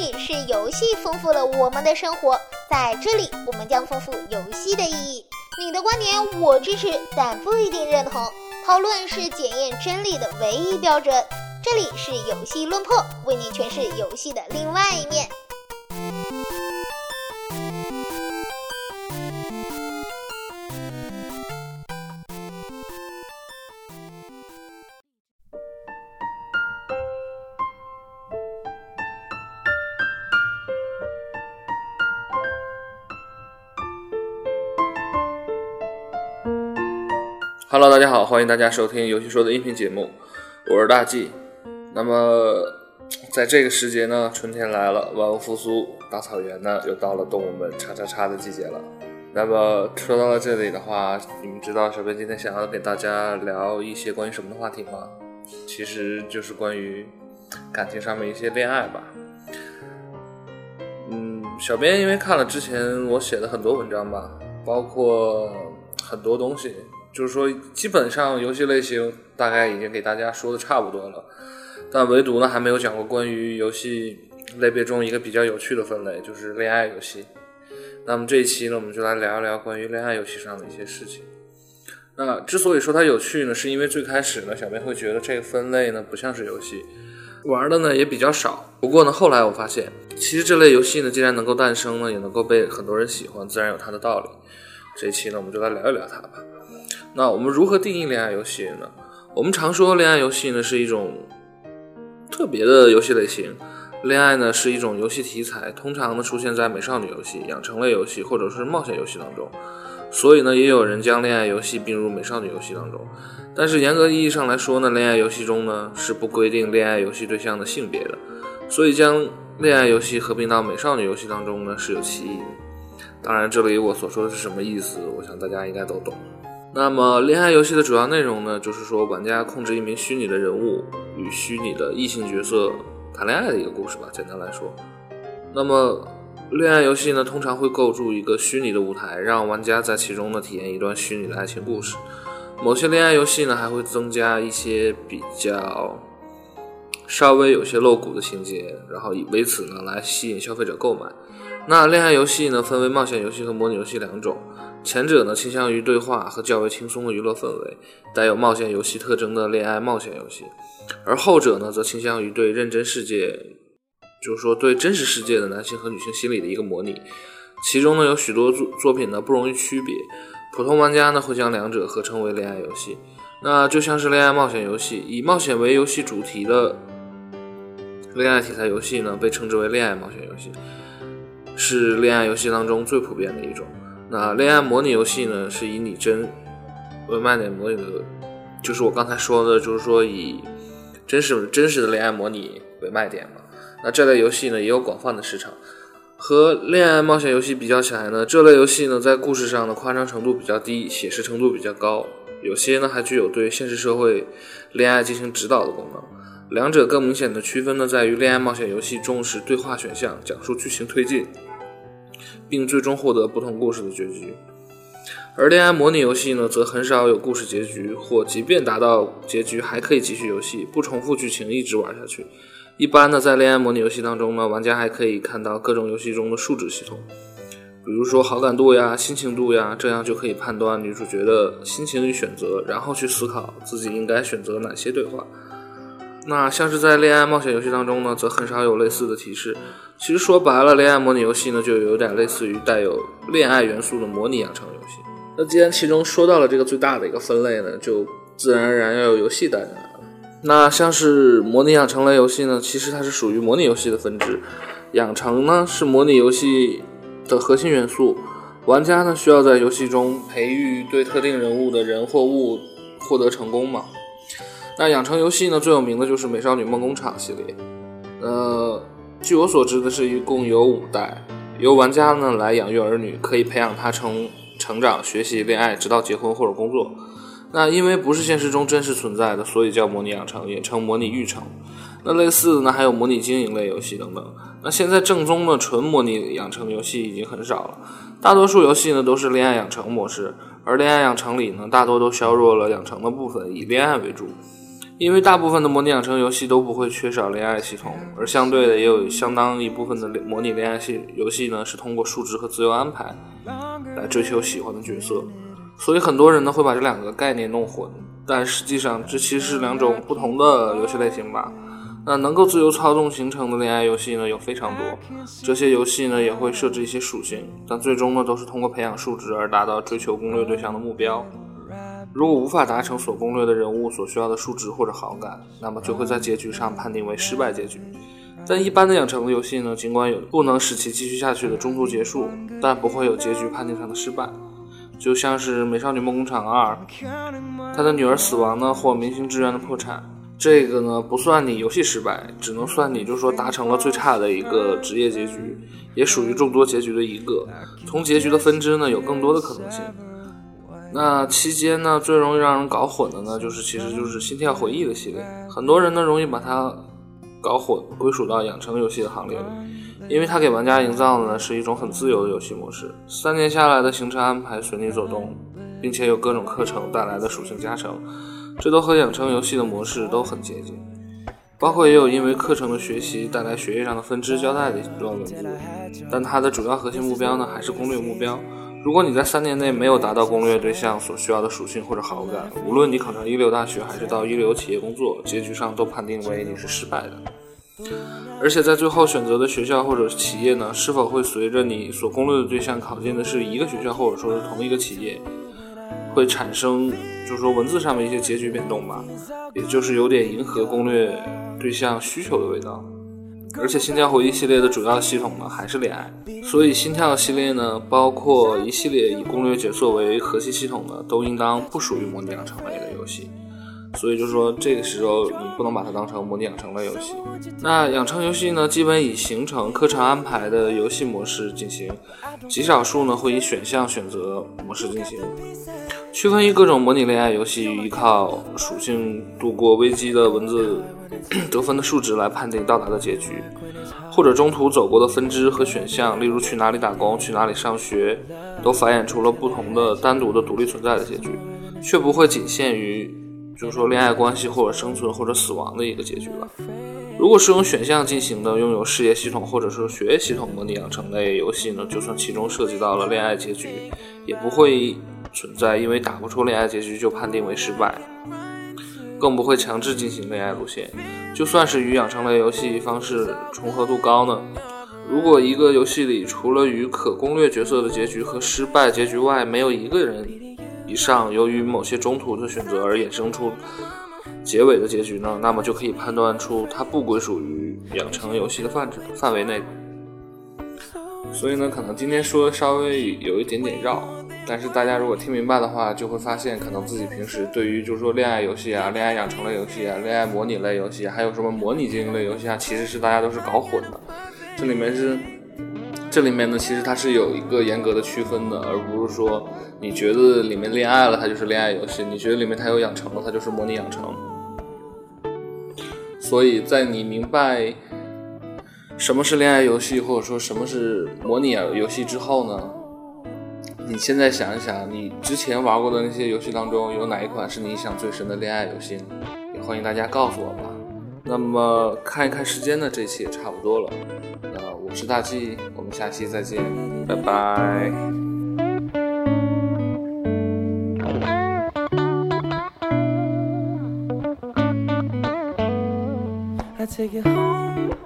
里是游戏丰富了我们的生活，在这里我们将丰富游戏的意义。你的观点我支持，但不一定认同。讨论是检验真理的唯一标准。这里是游戏论破，为你诠释游戏的另外一面。Hello，大家好，欢迎大家收听游戏说的音频节目，我是大 G。那么，在这个时节呢，春天来了，万物复苏，大草原呢又到了动物们叉叉叉的季节了。那么说到了这里的话，你们知道小编今天想要给大家聊一些关于什么的话题吗？其实就是关于感情上面一些恋爱吧。嗯，小编因为看了之前我写的很多文章吧，包括很多东西。就是说，基本上游戏类型大概已经给大家说的差不多了，但唯独呢还没有讲过关于游戏类别中一个比较有趣的分类，就是恋爱游戏。那么这一期呢，我们就来聊一聊关于恋爱游戏上的一些事情。那之所以说它有趣呢，是因为最开始呢，小编会觉得这个分类呢不像是游戏，玩的呢也比较少。不过呢，后来我发现，其实这类游戏呢，既然能够诞生呢，也能够被很多人喜欢，自然有它的道理。这一期呢，我们就来聊一聊它吧。那我们如何定义恋爱游戏呢？我们常说恋爱游戏呢是一种特别的游戏类型，恋爱呢是一种游戏题材，通常呢出现在美少女游戏、养成类游戏或者是冒险游戏当中，所以呢也有人将恋爱游戏并入美少女游戏当中。但是严格意义上来说呢，恋爱游戏中呢是不规定恋爱游戏对象的性别的，所以将恋爱游戏合并到美少女游戏当中呢是有歧义的。当然，这里我所说的是什么意思，我想大家应该都懂。那么，恋爱游戏的主要内容呢，就是说玩家控制一名虚拟的人物，与虚拟的异性角色谈恋爱的一个故事吧。简单来说，那么恋爱游戏呢，通常会构筑一个虚拟的舞台，让玩家在其中呢体验一段虚拟的爱情故事。某些恋爱游戏呢，还会增加一些比较稍微有些露骨的情节，然后以为此呢来吸引消费者购买。那恋爱游戏呢，分为冒险游戏和模拟游戏两种。前者呢倾向于对话和较为轻松的娱乐氛围，带有冒险游戏特征的恋爱冒险游戏，而后者呢则倾向于对认真世界，就是说对真实世界的男性和女性心理的一个模拟。其中呢有许多作作品呢不容易区别，普通玩家呢会将两者合称为恋爱游戏。那就像是恋爱冒险游戏，以冒险为游戏主题的恋爱题材游戏呢被称之为恋爱冒险游戏，是恋爱游戏当中最普遍的一种。那恋爱模拟游戏呢，是以拟真为卖点模拟的，就是我刚才说的，就是说以真实真实的恋爱模拟为卖点嘛。那这类游戏呢，也有广泛的市场。和恋爱冒险游戏比较起来呢，这类游戏呢，在故事上的夸张程度比较低，写实程度比较高，有些呢还具有对现实社会恋爱进行指导的功能。两者更明显的区分呢，在于恋爱冒险游戏重视对话选项，讲述剧情推进。并最终获得不同故事的结局，而恋爱模拟游戏呢，则很少有故事结局，或即便达到结局，还可以继续游戏，不重复剧情，一直玩下去。一般呢，在恋爱模拟游戏当中呢，玩家还可以看到各种游戏中的数值系统，比如说好感度呀、心情度呀，这样就可以判断女主角的心情与选择，然后去思考自己应该选择哪些对话。那像是在恋爱冒险游戏当中呢，则很少有类似的提示。其实说白了，恋爱模拟游戏呢，就有点类似于带有恋爱元素的模拟养成游戏。那既然其中说到了这个最大的一个分类呢，就自然而然要有游戏带进来了。那像是模拟养成类游戏呢，其实它是属于模拟游戏的分支。养成呢是模拟游戏的核心元素，玩家呢需要在游戏中培育对特定人物的人或物获得成功嘛。那养成游戏呢，最有名的就是《美少女梦工厂》系列。呃，据我所知的是，一共有五代，由玩家呢来养育儿女，可以培养他成成长、学习、恋爱，直到结婚或者工作。那因为不是现实中真实存在的，所以叫模拟养成，也称模拟育成。那类似的呢，还有模拟经营类游戏等等。那现在正宗的纯模拟养成游戏已经很少了，大多数游戏呢都是恋爱养成模式，而恋爱养成里呢，大多都削弱了养成的部分，以恋爱为主。因为大部分的模拟养成游戏都不会缺少恋爱系统，而相对的也有相当一部分的模拟恋爱系游戏呢是通过数值和自由安排来追求喜欢的角色，所以很多人呢会把这两个概念弄混，但实际上这其实是两种不同的游戏类型吧。那能够自由操纵形成的恋爱游戏呢有非常多，这些游戏呢也会设置一些属性，但最终呢都是通过培养数值而达到追求攻略对象的目标。如果无法达成所攻略的人物所需要的数值或者好感，那么就会在结局上判定为失败结局。但一般的养成游戏呢，尽管有不能使其继续下去的中途结束，但不会有结局判定上的失败。就像是《美少女梦工厂二》，他的女儿死亡呢，或明星志愿的破产，这个呢不算你游戏失败，只能算你就说达成了最差的一个职业结局，也属于众多结局的一个。从结局的分支呢，有更多的可能性。那期间呢，最容易让人搞混的呢，就是其实就是《心跳回忆》的系列，很多人呢容易把它搞混，归属到养成游戏的行列里，因为它给玩家营造的呢是一种很自由的游戏模式，三年下来的行程安排随你走动，并且有各种课程带来的属性加成，这都和养成游戏的模式都很接近，包括也有因为课程的学习带来学业上的分支交代的一段文字，但它的主要核心目标呢还是攻略目标。如果你在三年内没有达到攻略对象所需要的属性或者好感，无论你考上一流大学还是到一流企业工作，结局上都判定为你是失败的。而且在最后选择的学校或者企业呢，是否会随着你所攻略的对象考进的是一个学校或者说是同一个企业，会产生就是说文字上面一些结局变动吧，也就是有点迎合攻略对象需求的味道。而且心跳回忆系列的主要系统呢还是恋爱，所以心跳系列呢，包括一系列以攻略解作为核心系统的，都应当不属于模拟养成类的游戏。所以就说，这个时候你不能把它当成模拟养成类游戏。那养成游戏呢，基本以形成课程安排的游戏模式进行，极少数呢会以选项选择模式进行。区分于各种模拟恋爱游戏，依靠属性度过危机的文字 得分的数值来判定到达的结局，或者中途走过的分支和选项，例如去哪里打工、去哪里上学，都繁衍出了不同的单独的独立存在的结局，却不会仅限于就是说恋爱关系或者生存或者死亡的一个结局了。如果是用选项进行的，拥有事业系统或者是学业系统模拟养成类游戏呢，就算其中涉及到了恋爱结局，也不会。存在，因为打不出恋爱结局就判定为失败，更不会强制进行恋爱路线。就算是与养成类游戏方式重合度高呢，如果一个游戏里除了与可攻略角色的结局和失败结局外，没有一个人以上由于某些中途的选择而衍生出结尾的结局呢，那么就可以判断出它不归属于养成游戏的范畴范围内。所以呢，可能今天说稍微有一点点绕。但是大家如果听明白的话，就会发现，可能自己平时对于就是说恋爱游戏啊、恋爱养成类游戏啊、恋爱模拟类游戏，还有什么模拟经营类游戏啊，其实是大家都是搞混的。这里面是，这里面呢，其实它是有一个严格的区分的，而不是说你觉得里面恋爱了，它就是恋爱游戏；你觉得里面它有养成了，它就是模拟养成。所以在你明白什么是恋爱游戏，或者说什么是模拟游戏之后呢？你现在想一想，你之前玩过的那些游戏当中，有哪一款是你印象最深的恋爱游戏呢？也欢迎大家告诉我吧。那么看一看时间呢，这期也差不多了。那我是大 G，我们下期再见，拜拜。I take it home, home, home.